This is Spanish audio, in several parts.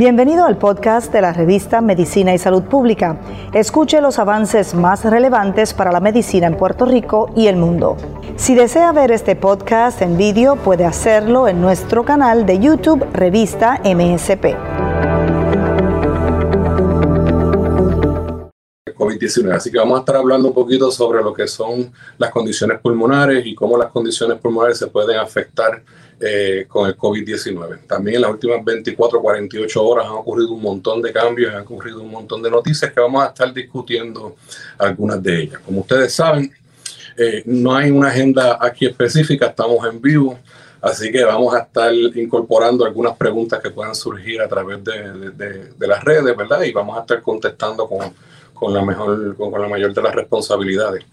Bienvenido al podcast de la revista Medicina y Salud Pública. Escuche los avances más relevantes para la medicina en Puerto Rico y el mundo. Si desea ver este podcast en vídeo, puede hacerlo en nuestro canal de YouTube Revista MSP. COVID-19. Así que vamos a estar hablando un poquito sobre lo que son las condiciones pulmonares y cómo las condiciones pulmonares se pueden afectar eh, con el COVID-19. También en las últimas 24, 48 horas han ocurrido un montón de cambios, han ocurrido un montón de noticias que vamos a estar discutiendo algunas de ellas. Como ustedes saben, eh, no hay una agenda aquí específica, estamos en vivo. Así que vamos a estar incorporando algunas preguntas que puedan surgir a través de, las redes, ¿verdad? Y vamos a estar contestando con, con la, mejor, con, la mayor de las responsabilidades.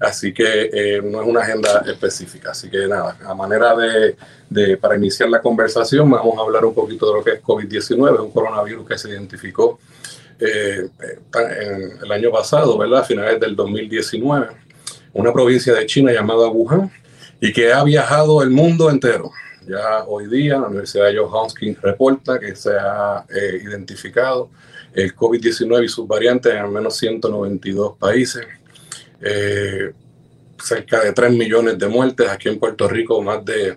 Así que eh, no es una agenda específica. Así que nada, a manera de, de, para iniciar la conversación, vamos a hablar un poquito de lo que es COVID-19, un coronavirus que se identificó eh, en el año pasado, ¿verdad? A finales del 2019, una provincia de China llamada Wuhan, y que ha viajado el mundo entero. Ya hoy día la Universidad de Johns Hopkins reporta que se ha eh, identificado el COVID-19 y sus variantes en al menos 192 países. Eh, cerca de 3 millones de muertes. Aquí en Puerto Rico más de,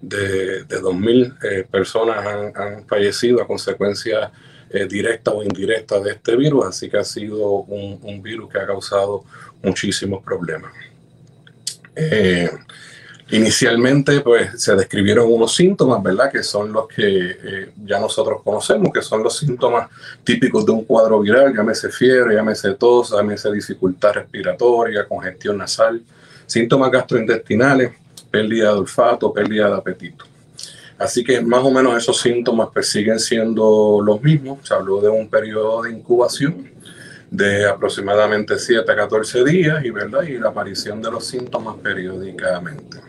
de, 2.000 eh, personas han, fallecido a consecuencia eh, directa o indirecta de este virus, así que ha sido un, virus que ha causado muchísimos problemas. Inicialmente, pues se describieron unos síntomas, ¿verdad? Que son los que eh, ya nosotros conocemos, que son los síntomas típicos de un cuadro viral, llámese fiebre, llámese tos, llámese dificultad respiratoria, congestión nasal, síntomas gastrointestinales, pérdida de olfato, pérdida de apetito. Así que más o menos esos síntomas pues, siguen siendo los mismos. Se habló de un periodo de incubación de aproximadamente 7 a 14 días y, ¿verdad? y la aparición de los síntomas periódicamente.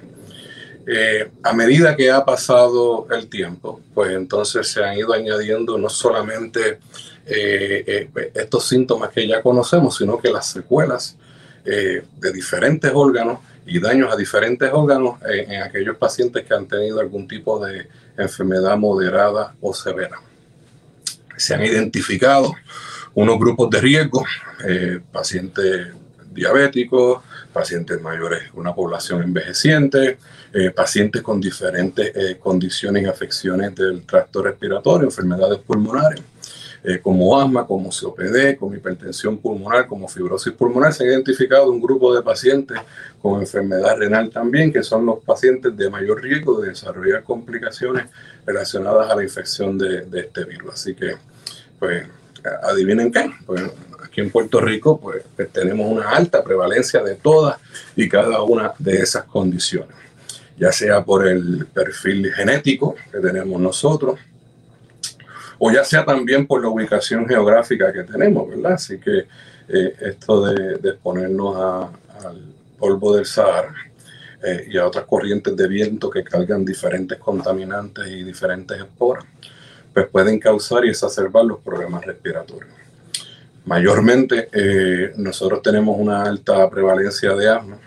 Eh, a medida que ha pasado el tiempo, pues entonces se han ido añadiendo no solamente eh, eh, estos síntomas que ya conocemos, sino que las secuelas de diferentes órganos y daños a diferentes órganos en aquellos pacientes que han tenido algún tipo de enfermedad moderada o severa. Se han identificado unos grupos de riesgo, pacientes diabéticos, pacientes mayores, una población envejeciente, eh, pacientes con diferentes eh, condiciones y afecciones del tracto respiratorio, enfermedades pulmonares, eh, como asma, como COPD, como hipertensión pulmonar, como fibrosis pulmonar. Se ha identificado un grupo de pacientes con enfermedad renal también, que son los pacientes de mayor riesgo de desarrollar complicaciones relacionadas a la infección de, este virus. Así que, pues, adivinen qué. Pues, aquí en Puerto Rico pues, tenemos una alta prevalencia de todas y cada una de esas condiciones, ya sea por el perfil genético que tenemos nosotros, o ya sea también por la ubicación geográfica que tenemos, ¿verdad? Así que eh, esto de, exponernos al polvo del Sahara eh, y a otras corrientes de viento que cargan diferentes contaminantes y diferentes esporas, pues pueden causar y exacerbar los problemas respiratorios. Mayormente eh, nosotros tenemos una alta prevalencia de asma.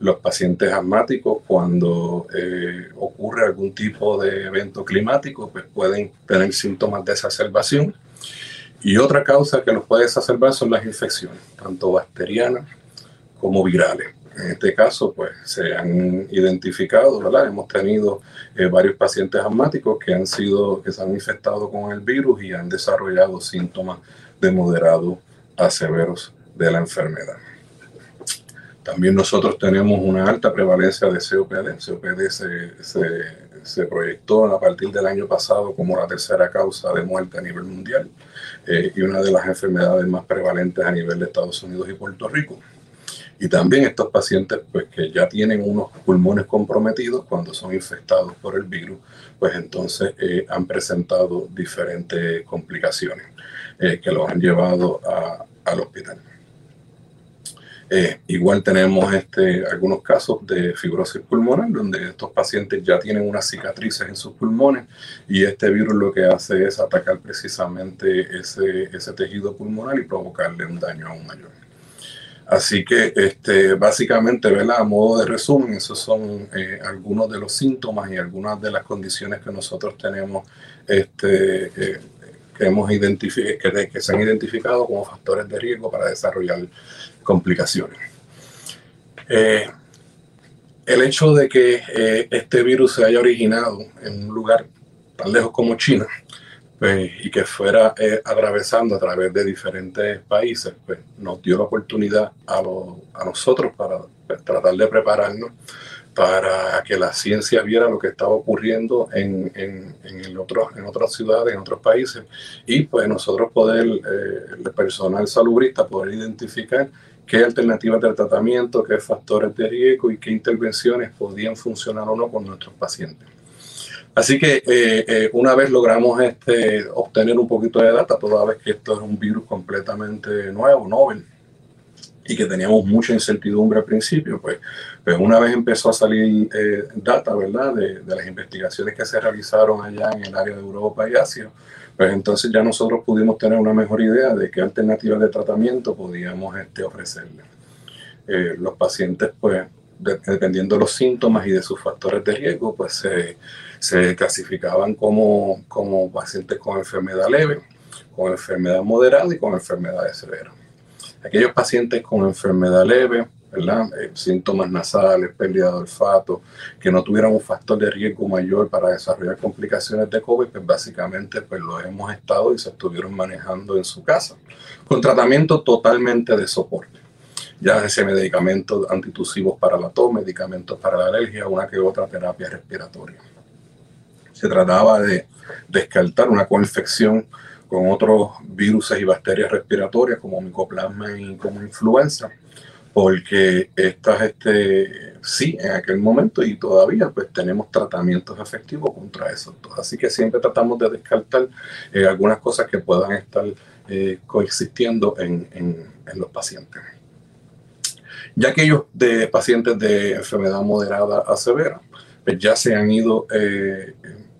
Los pacientes asmáticos cuando eh, ocurre algún tipo de evento climático pues pueden tener síntomas de exacerbación. Y otra causa que los puede exacerbar son las infecciones, tanto bacterianas como virales. En este caso, pues se han identificado, ¿verdad? Hemos tenido eh, varios pacientes asmáticos que han sido, que se han infectado con el virus y han desarrollado síntomas de moderado a severos de la enfermedad. También nosotros tenemos una alta prevalencia de COPD. COPD se, se, se, proyectó a partir del año pasado como la tercera causa de muerte a nivel mundial eh, y una de las enfermedades más prevalentes a nivel de Estados Unidos y Puerto Rico. Y también estos pacientes pues, que ya tienen unos pulmones comprometidos cuando son infectados por el virus, pues entonces eh, han presentado diferentes complicaciones. Eh, que los han llevado al hospital. Eh, igual tenemos este, algunos casos de fibrosis pulmonar, donde estos pacientes ya tienen unas cicatrices en sus pulmones y este virus lo que hace es atacar precisamente ese, ese tejido pulmonar y provocarle un daño aún mayor. Así que este, básicamente, ¿verdad? a modo de resumen, esos son eh, algunos de los síntomas y algunas de las condiciones que nosotros tenemos este, que, hemos que, que se han identificado como factores de riesgo para desarrollar complicaciones. Eh, el hecho de que eh, este virus se haya originado en un lugar tan lejos como China pues, y que fuera eh, atravesando a través de diferentes países, pues, nos dio la oportunidad a, a nosotros para pues, tratar de prepararnos para que la ciencia viera lo que estaba ocurriendo en, en, en, en otras ciudades, en otros países, y pues nosotros poder, eh, el personal salubrista, poder identificar qué alternativas de tratamiento, qué factores de riesgo y qué intervenciones podían funcionar o no con nuestros pacientes. Así que eh, eh, una vez logramos este, obtener un poquito de data, toda vez que esto es un virus completamente nuevo, novel, y que teníamos mucha incertidumbre al principio, pues, pues una vez empezó a salir eh, data, ¿verdad?, de, las investigaciones que se realizaron allá en el área de Europa y Asia, pues entonces ya nosotros pudimos tener una mejor idea de qué alternativas de tratamiento podíamos este, ofrecerle. Eh, los pacientes, pues, dependiendo de los síntomas y de sus factores de riesgo, pues se, se clasificaban como, como pacientes con enfermedad leve, con enfermedad moderada y con enfermedades severas. Aquellos pacientes con enfermedad leve, eh, síntomas nasales, pérdida de olfato, que no tuvieran un factor de riesgo mayor para desarrollar complicaciones de COVID, pues básicamente pues lo hemos estado y se estuvieron manejando en su casa, con tratamiento totalmente de soporte. Ya ese medicamentos antitusivos para la tos, medicamentos para la alergia, una que otra terapia respiratoria. Se trataba de descartar una coinfección con otros virus y bacterias respiratorias como micoplasma y como influenza porque estas, este, sí, en aquel momento y todavía pues tenemos tratamientos efectivos contra eso. Así que siempre tratamos de descartar eh, algunas cosas que puedan estar eh, coexistiendo en, en, los pacientes. Ya aquellos de pacientes de enfermedad moderada a severa, pues ya se han ido eh,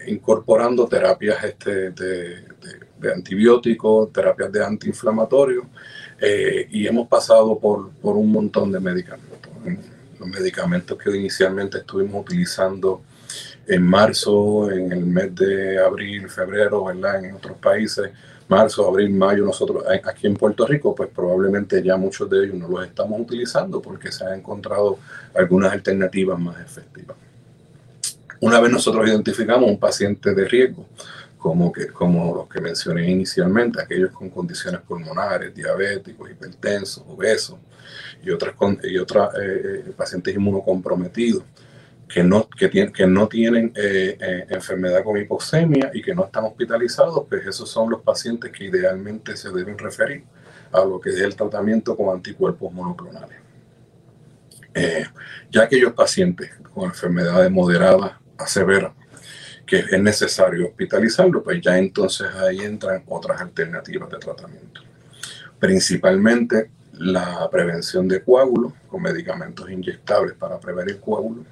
incorporando terapias este, de, de antibióticos, terapias de antiinflamatorios, eh, y hemos pasado por, por, un montón de medicamentos. Los medicamentos que inicialmente estuvimos utilizando en marzo, en el mes de abril, febrero, ¿verdad? En otros países, marzo, abril, mayo, nosotros aquí en Puerto Rico, pues probablemente ya muchos de ellos no los estamos utilizando porque se han encontrado algunas alternativas más efectivas. Una vez nosotros identificamos un paciente de riesgo, como, que, como los que mencioné inicialmente, aquellos con condiciones pulmonares, diabéticos, hipertensos, obesos y otras, y otras eh, eh, pacientes inmunocomprometidos que no, que tienen, que no tienen eh, enfermedad con hipoxemia y que no están hospitalizados, pues esos son los pacientes que idealmente se deben referir a lo que es el tratamiento con anticuerpos monoclonales. ya aquellos pacientes con enfermedades moderadas a severas que es necesario hospitalizarlo, pues ya entonces ahí entran otras alternativas de tratamiento. Principalmente la prevención de coágulos con medicamentos inyectables para prevenir coágulos,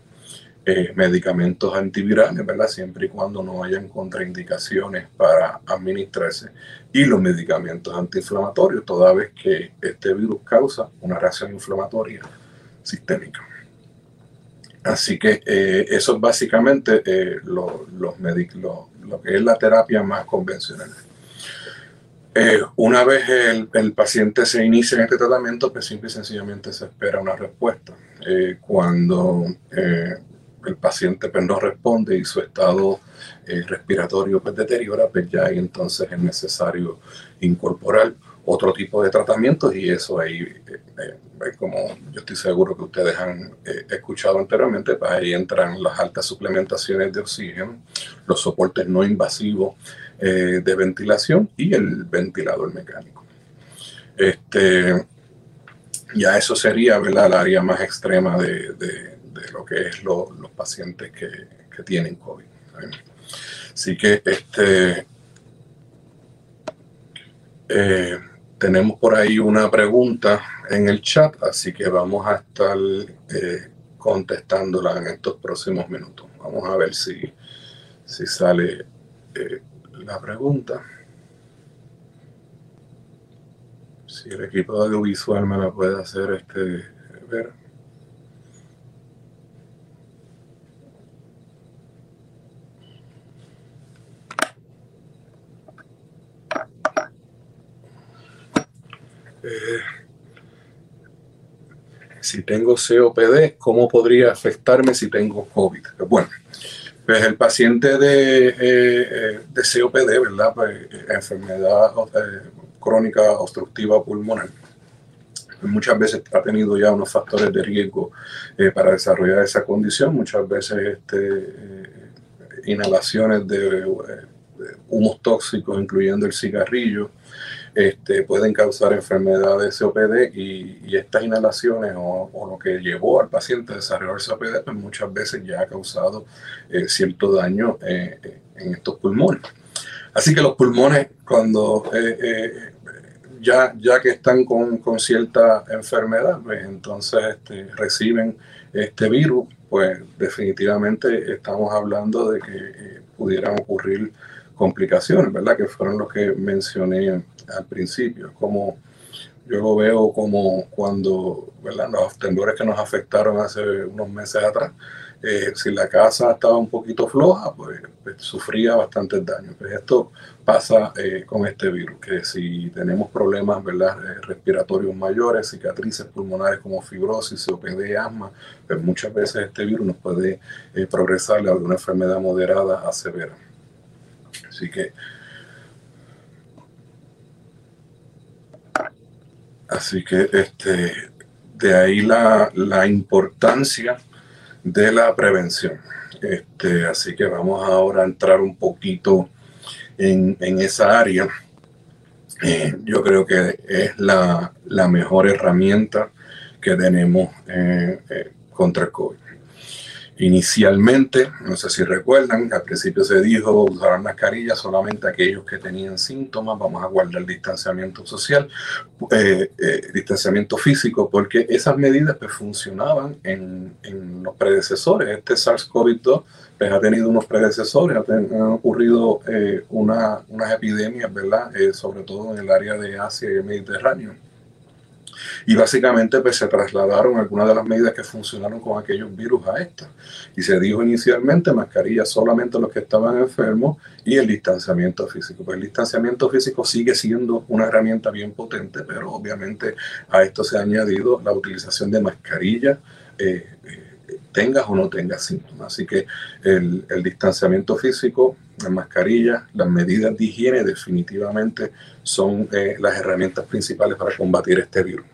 eh, medicamentos antivirales, ¿verdad? Siempre y cuando no hayan contraindicaciones para administrarse, y los medicamentos antiinflamatorios, toda vez que este virus causa una reacción inflamatoria sistémica. Así que eh, eso es básicamente eh, lo, lo, que es la terapia más convencional. Eh, una vez el, el, paciente se inicia en este tratamiento, pues simple y sencillamente se espera una respuesta. cuando el paciente pues, no responde y su estado respiratorio pues, deteriora, pues ya ahí entonces es necesario incorporar otro tipo de tratamientos y eso ahí, eh, eh, como yo estoy seguro que ustedes han eh, escuchado anteriormente, pues ahí entran las altas suplementaciones de oxígeno, los soportes no invasivos de ventilación y el ventilador mecánico. Este, ya eso sería ¿verdad? el área más extrema de, de, lo que es los pacientes que, que tienen COVID. Así que este, eh, tenemos por ahí una pregunta en el chat, así que vamos a estar eh, contestándola en estos próximos minutos. Vamos a ver si, si sale eh, la pregunta. Si el equipo de audiovisual me la puede hacer este, ver. Si tengo COPD, ¿cómo podría afectarme si tengo COVID? Bueno, pues el paciente de, eh, de COPD, ¿verdad? Pues, enfermedad crónica obstructiva pulmonar, muchas veces ha tenido ya unos factores de riesgo para desarrollar esa condición, muchas veces este, inhalaciones de, humos tóxicos, incluyendo el cigarrillo, este, pueden causar enfermedades COPD y, estas inhalaciones o, lo que llevó al paciente a desarrollar COPD, pues muchas veces ya ha causado eh, cierto daño eh, en estos pulmones. Así que los pulmones, cuando eh, ya, ya que están con, con cierta enfermedad, pues entonces este, reciben este virus, pues definitivamente estamos hablando de que eh, pudieran ocurrir complicaciones, ¿verdad? Que fueron los que mencioné al principio, como yo lo veo como cuando, ¿verdad? Los temblores que nos afectaron hace unos meses atrás, eh, si la casa estaba un poquito floja, pues, pues sufría bastantes daños. Pues esto pasa eh, con este virus, que si tenemos problemas. Eh, respiratorios mayores, cicatrices pulmonares como fibrosis, COPD, asma, pues muchas veces este virus nos puede progresar a alguna enfermedad moderada a severa. Así que Así que este, de ahí la, la importancia de la prevención. Este, así que vamos ahora a entrar un poquito en, esa área. Eh, yo creo que es la, mejor herramienta que tenemos eh, eh, contra el COVID. Inicialmente, no sé si recuerdan, al principio se dijo usar mascarillas solamente aquellos que tenían síntomas, vamos a guardar distanciamiento social, eh, eh, distanciamiento físico, porque esas medidas pues, funcionaban en, en los predecesores. Este SARS-CoV-2 pues, ha tenido unos predecesores, han ocurrido eh, una, unas epidemias, ¿verdad? sobre todo en el área de Asia y el Mediterráneo y básicamente pues, se trasladaron algunas de las medidas que funcionaron con aquellos virus a estas. Y se dijo inicialmente mascarilla solamente a los que estaban enfermos y el distanciamiento físico. Pues el distanciamiento físico sigue siendo una herramienta bien potente, pero obviamente a esto se ha añadido la utilización de mascarilla. Eh, eh, tengas o no tengas síntomas. Así que el, distanciamiento físico, la mascarilla, las medidas de higiene definitivamente son eh, las herramientas principales para combatir este virus.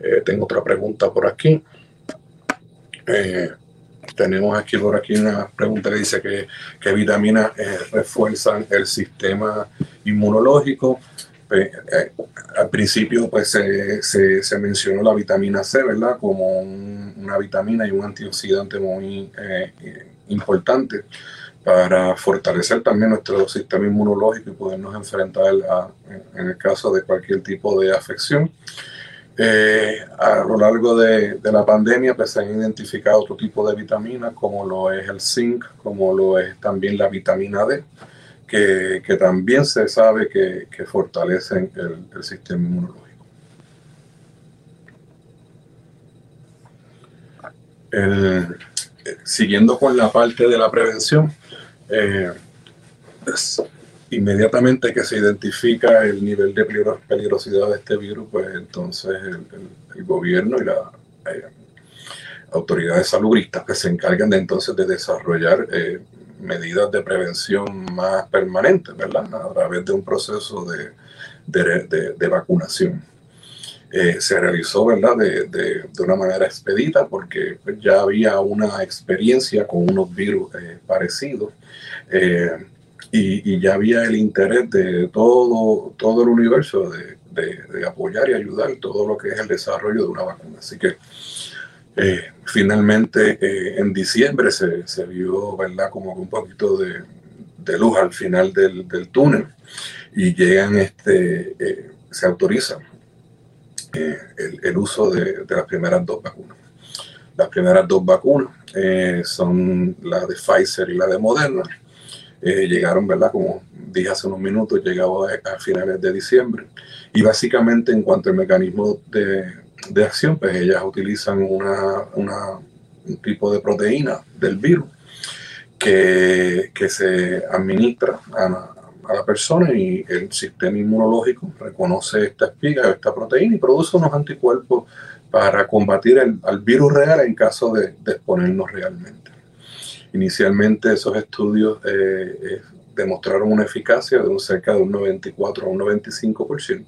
Eh, tengo otra pregunta por aquí. Eh, tenemos aquí por aquí una pregunta que dice que, que vitaminas refuerzan el sistema inmunológico. Pues, al principio pues se, se, mencionó la vitamina C, ¿verdad? Como una vitamina y un antioxidante muy importante para fortalecer también nuestro sistema inmunológico y podernos enfrentar a, en el caso de cualquier tipo de afección. Eh, a lo largo de, la pandemia pues, se han identificado otro tipo de vitaminas, como lo es el zinc, como lo es también la vitamina D, que, también se sabe que, fortalecen el, sistema inmunológico. siguiendo con la parte de la prevención, eh, inmediatamente que se identifica el nivel de peligrosidad de este virus, pues entonces el, gobierno y las eh, autoridades salubristas que se encargan de entonces de desarrollar eh, medidas de prevención más permanentes, ¿verdad? A través de un proceso de, de, vacunación. Eh, se realizó, ¿verdad? De, una manera expedita porque ya había una experiencia con unos virus parecidos y, ya había el interés de todo, todo el universo de, apoyar y ayudar todo lo que es el desarrollo de una vacuna. Así que eh, finalmente eh, en diciembre se, se, vio ¿verdad? como un poquito de, luz al final del, túnel y llegan, este, eh, se autoriza el, el, uso de, las primeras dos vacunas. Las primeras dos vacunas son la de Pfizer y la de Moderna eh, llegaron, ¿verdad? Como dije hace unos minutos, llegaba a, finales de diciembre. Y básicamente en cuanto al mecanismo de, de acción, pues ellas utilizan una, un tipo de proteína del virus que, que se administra a, a la persona y el sistema inmunológico reconoce esta espiga, esta proteína y produce unos anticuerpos para combatir el, al virus real en caso de, exponernos realmente. Inicialmente esos estudios eh, eh, demostraron una eficacia de un cerca de un 94 a un 95%.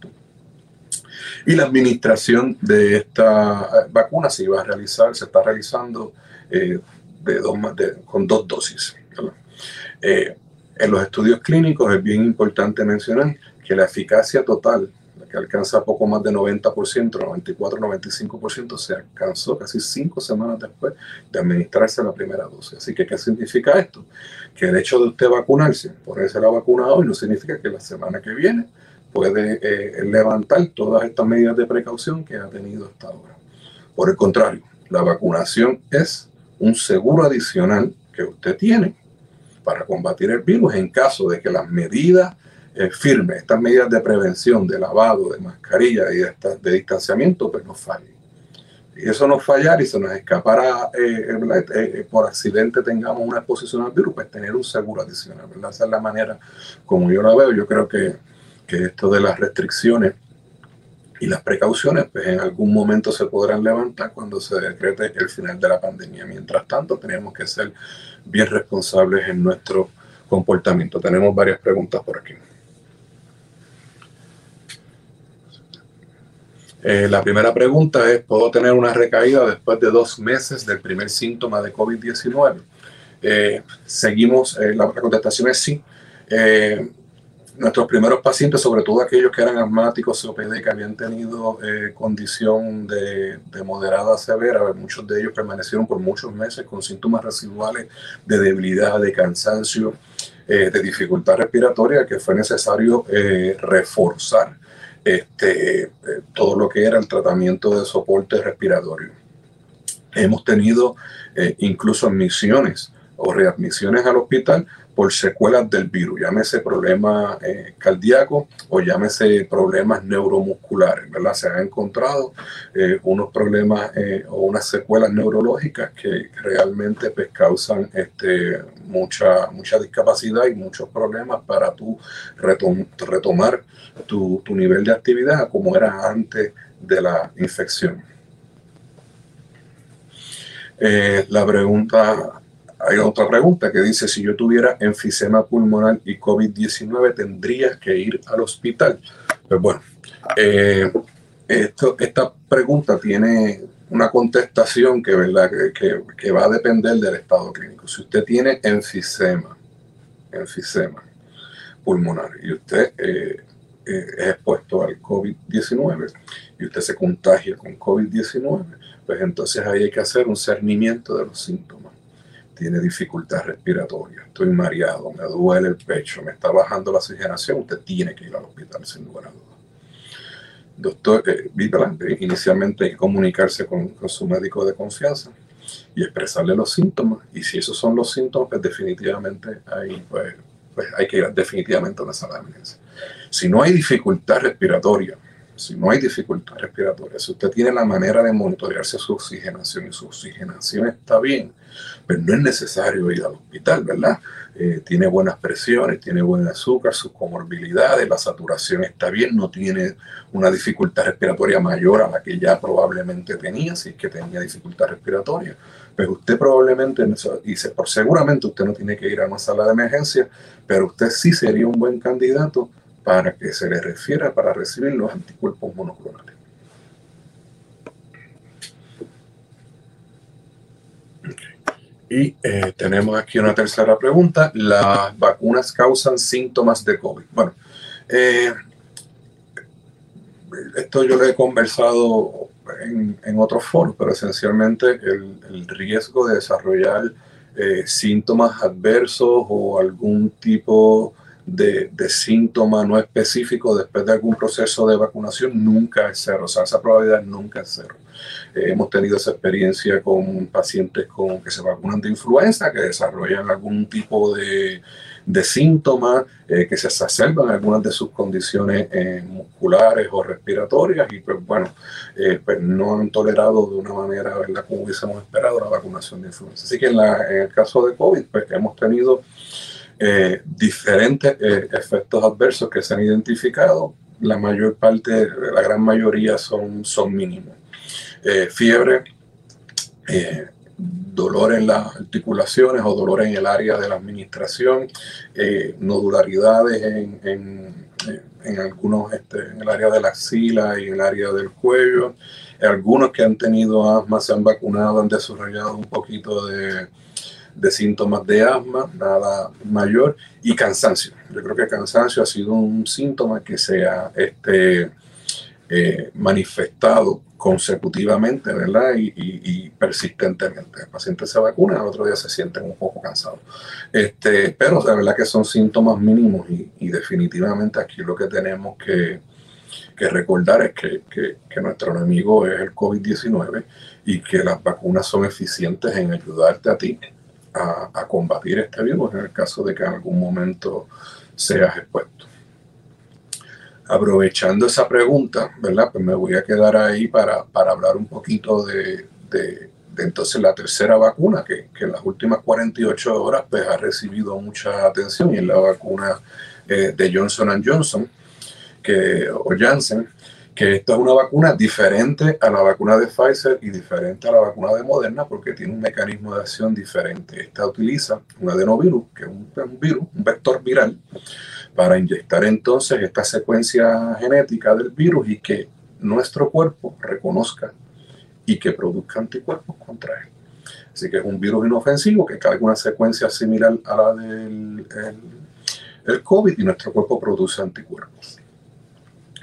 Y la administración de esta eh, vacuna se iba a realizar, se está realizando de dos, con dos dosis. en los estudios clínicos es bien importante mencionar que la eficacia total que alcanza poco más de 90%, 94, 95%, se alcanzó casi cinco semanas después de administrarse la primera dosis. Así que, ¿qué significa esto? Que el hecho de usted vacunarse, ponerse la vacuna hoy, no significa que la semana que viene puede eh, levantar todas estas medidas de precaución que ha tenido hasta ahora. Por el contrario, la vacunación es un seguro adicional que usted tiene para combatir el virus en caso de que las medidas eh, firme, estas medidas de prevención, de lavado, de mascarilla y de, de distanciamiento, pues no fallen. Y eso no fallar y se nos escapara eh, eh, por accidente tengamos una exposición al virus, pues tener un seguro adicional, ¿verdad? Esa es la manera como yo la veo. Yo creo que, que esto de las restricciones y las precauciones, pues en algún momento se podrán levantar cuando se decrete el final de la pandemia. Mientras tanto, tenemos que ser bien responsables en nuestro comportamiento. Tenemos varias preguntas por aquí. Eh, la primera pregunta es, ¿puedo tener una recaída después de dos meses del primer síntoma de COVID-19? Eh, seguimos, eh, la, contestación es sí. Nuestros primeros pacientes, sobre todo aquellos que eran asmáticos, COPD, que habían tenido condición de, de, moderada a severa, muchos de ellos permanecieron por muchos meses con síntomas residuales de debilidad, de cansancio, de dificultad respiratoria, que fue necesario reforzar este, eh, todo lo que era el tratamiento de soporte respiratorio. Hemos tenido eh, incluso admisiones o readmisiones al hospital por secuelas del virus, llámese problemas eh, cardíacos o llámese problemas neuromusculares, ¿verdad? Se han encontrado unos problemas o unas secuelas neurológicas que realmente pues, causan este, mucha, mucha discapacidad y muchos problemas para tú retomar tu, nivel de actividad como era antes de la infección. Eh, la pregunta, hay otra pregunta que dice, si yo tuviera enfisema pulmonar y COVID-19, ¿tendrías que ir al hospital? Pues bueno, eh, esta pregunta tiene una contestación que, va a depender del estado clínico. Si usted tiene enfisema, enfisema pulmonar y usted eh, es expuesto al COVID-19 y usted se contagia con COVID-19, pues entonces ahí hay que hacer un cernimiento de los síntomas. Tiene dificultad respiratoria, estoy mareado, me duele el pecho, me está bajando la oxigenación, usted tiene que ir al hospital sin lugar a dudas. Doctor, eh, inicialmente hay que comunicarse con, con su médico de confianza y expresarle los síntomas. Y si esos son los síntomas, pues definitivamente ahí pues, pues hay que ir definitivamente a una sala de emergencia. Si no hay dificultad respiratoria, si no hay dificultad respiratoria, si usted tiene la manera de monitorearse su oxigenación y su oxigenación está bien, pues no es necesario ir al hospital, ¿verdad? Eh, tiene buenas presiones, tiene buen azúcar, sus comorbilidades, la saturación está bien, no tiene una dificultad respiratoria mayor a la que ya probablemente tenía, si es que tenía dificultad respiratoria. Pues usted probablemente, y seguramente usted no tiene que ir a una sala de emergencia, pero usted sí sería un buen candidato para que se le refiera para recibir los anticuerpos monoclonales. Y eh, tenemos aquí una tercera pregunta. ¿Las vacunas causan síntomas de COVID? Bueno, eh, esto yo lo he conversado en, en otros foros, pero esencialmente el, riesgo de desarrollar eh, síntomas adversos o algún tipo de, síntoma no específico después de algún proceso de vacunación nunca es cero, o sea, esa probabilidad nunca es cero. Eh, hemos tenido esa experiencia con pacientes con, que se vacunan de influenza, que desarrollan algún tipo de, de síntomas, eh, que se exacerban algunas de sus condiciones eh, musculares o respiratorias y pues bueno, pues no han tolerado de una manera ¿verdad? como hubiésemos esperado la vacunación de influenza. Así que en, la, en el caso de COVID, pues hemos tenido eh, diferentes eh, efectos adversos que se han identificado. La mayor parte, la gran mayoría son, son mínimos. Eh, fiebre, dolor en las articulaciones o dolor en el área de la administración, nodularidades en, en, en algunos, este, en el área de la axila y en el área del cuello. Algunos que han tenido asma se han vacunado, han desarrollado un poquito de, de síntomas de asma, nada mayor, y cansancio. Yo creo que cansancio ha sido un síntoma que se ha este, eh, manifestado consecutivamente, ¿verdad? Y, persistentemente. El paciente se vacuna, al otro día se sienten un poco cansados. Este, pero de verdad que son síntomas mínimos y, definitivamente aquí lo que tenemos que, recordar es que, que, nuestro enemigo es el COVID-19 y que las vacunas son eficientes en ayudarte a ti a, combatir este virus en el caso de que en algún momento seas expuesto. Aprovechando esa pregunta, ¿verdad? Pues me voy a quedar ahí para, para hablar un poquito de, de, entonces la tercera vacuna, que, que, en las últimas 48 horas pues ha recibido mucha atención y es la vacuna eh, de Johnson Johnson, que, o Janssen, que esta es una vacuna diferente a la vacuna de Pfizer y diferente a la vacuna de Moderna porque tiene un mecanismo de acción diferente. Esta utiliza un adenovirus, que es un, virus, un vector viral, para inyectar entonces esta secuencia genética del virus y que nuestro cuerpo reconozca y que produzca anticuerpos contra él. Así que es un virus inofensivo que carga una secuencia similar a la del el COVID y nuestro cuerpo produce anticuerpos.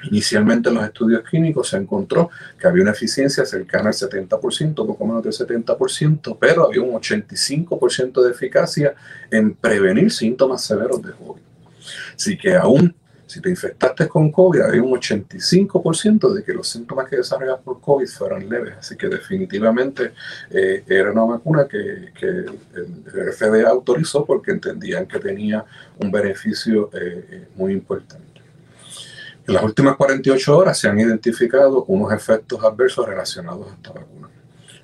Inicialmente en los estudios clínicos se encontró que había una eficiencia cercana al 70%, poco menos del 70%, pero había un 85% de eficacia en prevenir síntomas severos de COVID. Así que aún si te infectaste con COVID, había un 85% de que los síntomas que desarrollas por COVID fueran leves. Así que definitivamente eh, era una vacuna que, el FDA autorizó porque entendían que tenía un beneficio eh, eh, muy importante. En las últimas 48 horas se han identificado unos efectos adversos relacionados a esta vacuna.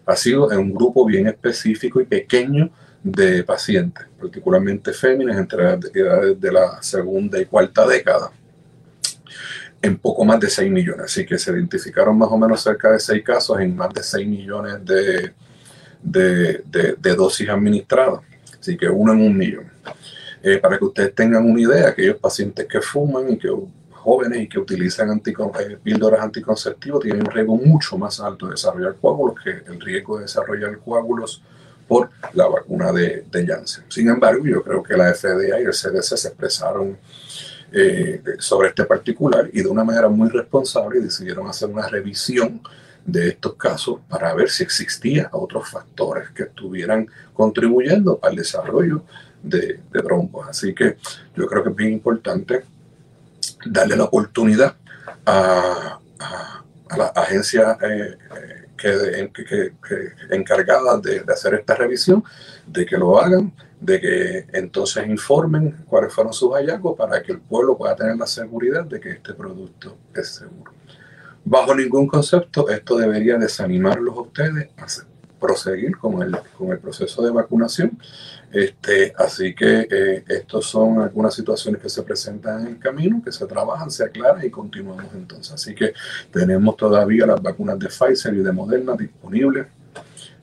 Ha sido en un grupo bien específico y pequeño de pacientes, particularmente féminas entre edades de la segunda y cuarta década, en poco más de 6 millones. Así que se identificaron más o menos cerca de 6 casos en más de 6 millones de, de, dosis administradas. Así que uno en un millón. Eh, para que ustedes tengan una idea, aquellos pacientes que fuman y que jóvenes y que utilizan anticon eh, píldoras anticonceptivas tienen un riesgo mucho más alto de desarrollar coágulos que el riesgo de desarrollar coágulos por la vacuna de, de Janssen. Sin embargo, yo creo que la FDA y el CDC se expresaron eh, sobre este particular y de una manera muy responsable decidieron hacer una revisión de estos casos para ver si existían otros factores que estuvieran contribuyendo al desarrollo de, de trombos. Así que yo creo que es bien importante darle la oportunidad a, a, la agencia eh, que, que, encargada de, de, hacer esta revisión, de que lo hagan, de que entonces informen cuáles fueron sus hallazgos para que el pueblo pueda tener la seguridad de que este producto es seguro. Bajo ningún concepto, esto debería desanimarlos a ustedes a proseguir con el, con el proceso de vacunación este, así que eh, estos son algunas situaciones que se presentan en el camino, que se trabajan, se aclaran y continuamos entonces. Así que tenemos todavía las vacunas de Pfizer y de Moderna disponibles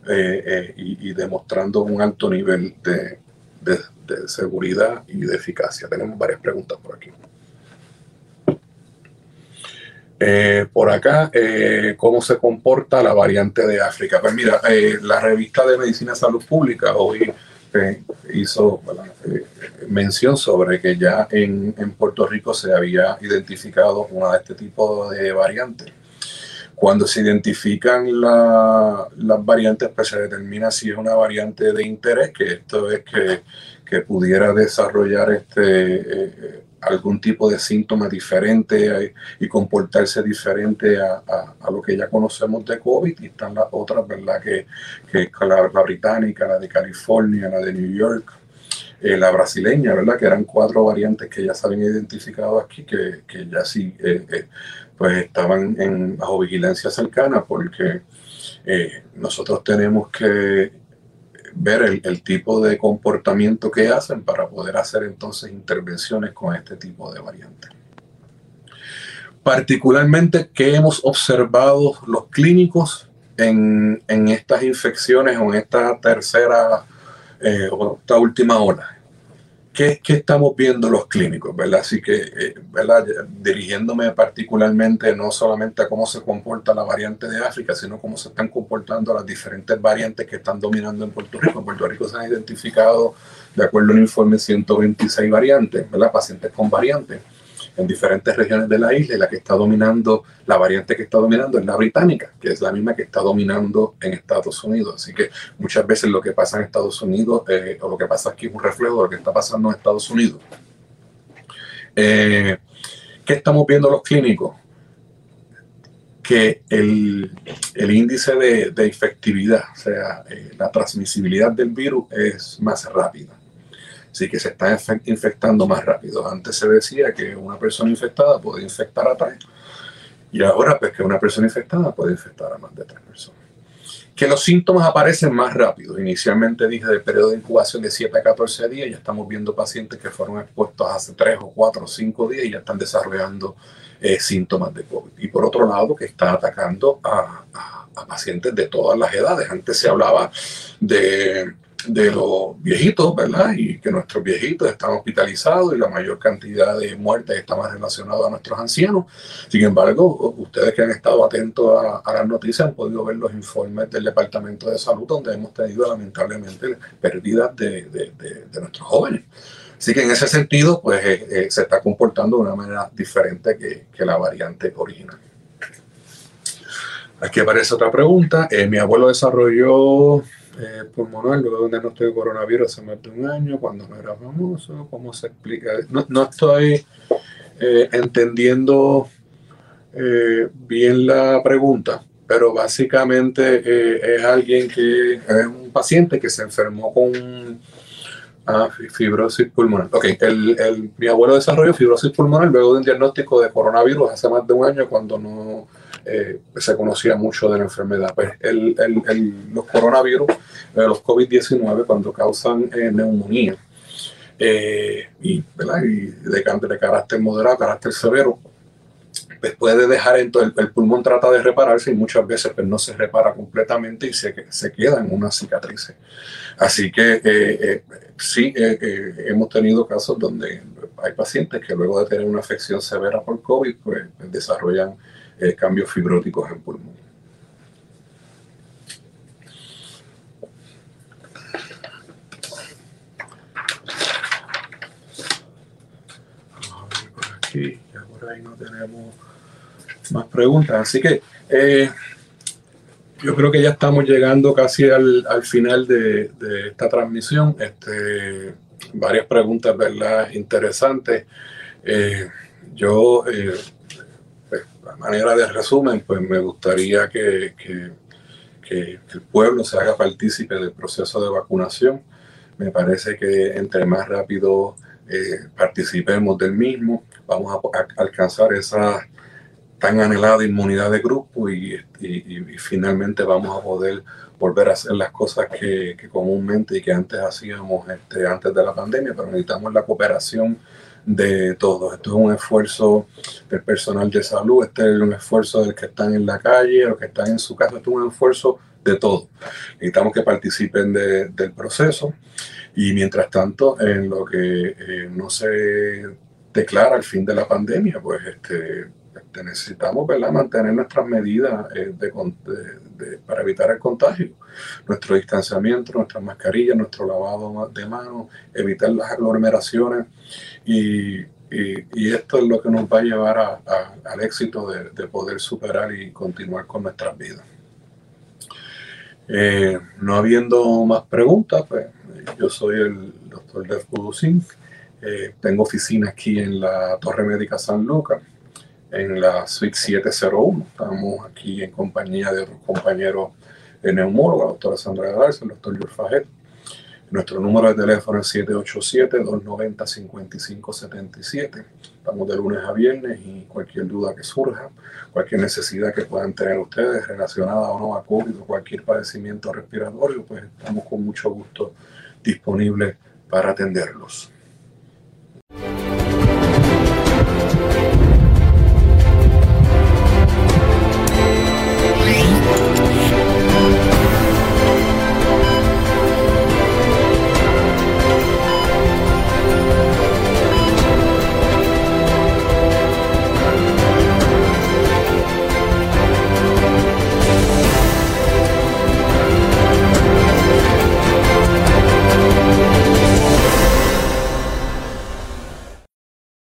eh, eh, y, demostrando un alto nivel de, de, seguridad y de eficacia. Tenemos varias preguntas por aquí. por acá, ¿cómo se comporta la variante de África? Pues mira, la revista de Medicina y Salud Pública hoy hizo eh, mención sobre que ya en, en, Puerto Rico se había identificado una de este tipo de variantes. Cuando se identifican la, las variantes, pues se determina si es una variante de interés, que esto es que, que pudiera desarrollar este, eh, algún tipo de síntoma diferente eh, y comportarse diferente a, a, lo que ya conocemos de COVID. Y están las otras, ¿verdad? Que, que la, británica, la de California, la de New York, eh, la brasileña, ¿verdad? Que eran cuatro variantes que ya se habían identificado aquí, que, que ya sí, eh, pues estaban en, bajo vigilancia cercana porque nosotros tenemos que ver el, tipo de comportamiento que hacen para poder hacer entonces intervenciones con este tipo de variantes. Particularmente, ¿qué hemos observado los clínicos en, en estas infecciones o en esta tercera eh, o esta última ola? ¿Qué, ¿Qué, estamos viendo los clínicos? ¿verdad? Así que, eh, ¿verdad? dirigiéndome particularmente no solamente a cómo se comporta la variante de África, sino cómo se están comportando las diferentes variantes que están dominando en Puerto Rico. En Puerto Rico se han identificado, de acuerdo al informe, 126 variantes, ¿verdad? pacientes con variantes en diferentes regiones de la isla y la que está dominando, la variante que está dominando es la británica, que es la misma que está dominando en Estados Unidos. Así que muchas veces lo que pasa en Estados Unidos eh, o lo que pasa aquí es un reflejo de lo que está pasando en Estados Unidos. Eh, ¿Qué estamos viendo los clínicos? Que el, índice de, de, efectividad, o sea, eh, la transmisibilidad del virus es más rápida. Así que se está infectando más rápido. Antes se decía que una persona infectada puede infectar a tres. Y ahora, pues que una persona infectada puede infectar a más de tres personas. Que los síntomas aparecen más rápido. Inicialmente dije del periodo de incubación de 7 a 14 días. Ya estamos viendo pacientes que fueron expuestos hace 3 o 4 o 5 días y ya están desarrollando eh, síntomas de COVID. Y por otro lado, que está atacando a, a, a pacientes de todas las edades. Antes se hablaba de de los viejitos, ¿verdad? Y que nuestros viejitos están hospitalizados y la mayor cantidad de muertes está más relacionada a nuestros ancianos. Sin embargo, ustedes que han estado atentos a, las noticias han podido ver los informes del Departamento de Salud donde hemos tenido lamentablemente pérdidas de, de, de, nuestros jóvenes. Así que en ese sentido, pues eh, eh, se está comportando de una manera diferente que, que la variante original. Aquí aparece otra pregunta. Eh, mi abuelo desarrolló eh, pulmonar luego de un diagnóstico de coronavirus hace más de un año, cuando no era famoso. ¿Cómo se explica? No, no estoy eh, entendiendo eh, bien la pregunta, pero básicamente eh, es alguien que es un paciente que se enfermó con ah, fibrosis pulmonar. Ok, el, el, mi abuelo desarrolló fibrosis pulmonar luego de un diagnóstico de coronavirus hace más de un año cuando no eh, se conocía mucho de la enfermedad. Pues el, el, los coronavirus, eh, los COVID-19, cuando causan eh, neumonía y, y de, carácter moderado, carácter severo, pues puede dejar entonces el, el, pulmón trata de repararse y muchas veces pues no se repara completamente y se, se queda en una cicatriz. Así que sí hemos tenido casos donde hay pacientes que luego de tener una afección severa por COVID pues desarrollan eh, cambios fibróticos en pulmón. por aquí, ya por ahí no tenemos más preguntas. Así que eh, yo creo que ya estamos llegando casi al, al final de, de, esta transmisión. Este, varias preguntas, ¿verdad? Interesantes. Eh, yo manera de resumen, pues me gustaría que, que, el pueblo se haga partícipe del proceso de vacunación. Me parece que entre más rápido eh, participemos del mismo, vamos a, alcanzar esa tan anhelada inmunidad de grupo y, finalmente vamos a poder volver a hacer las cosas que, que comúnmente y que antes hacíamos este, antes de la pandemia, pero necesitamos la cooperación de todos. Esto es un esfuerzo del personal de salud, este es un esfuerzo del que están en la calle, los que están en su casa, esto es un esfuerzo de todos. Necesitamos que participen de, del proceso y mientras tanto, en lo que eh, no se declara el fin de la pandemia, pues este, necesitamos mantener nuestras medidas eh, para evitar el contagio, nuestro distanciamiento, nuestras mascarillas, nuestro lavado de manos, evitar las aglomeraciones y, esto es lo que nos va a llevar al éxito de, de, poder superar y continuar con nuestras vidas. Eh, no habiendo más preguntas, pues yo soy el doctor Dev Kudusin. Eh, tengo oficina aquí en la Torre Médica San Lucas, en la suite 701. Estamos aquí en compañía de otros compañeros de neumólogo, la doctora Sandra Garza, el doctor Fajet Nuestro número de teléfono es 787-290-5577. Estamos de lunes a viernes y cualquier duda que surja, cualquier necesidad que puedan tener ustedes relacionada o no a COVID o cualquier padecimiento respiratorio, pues estamos con mucho gusto disponibles para atenderlos.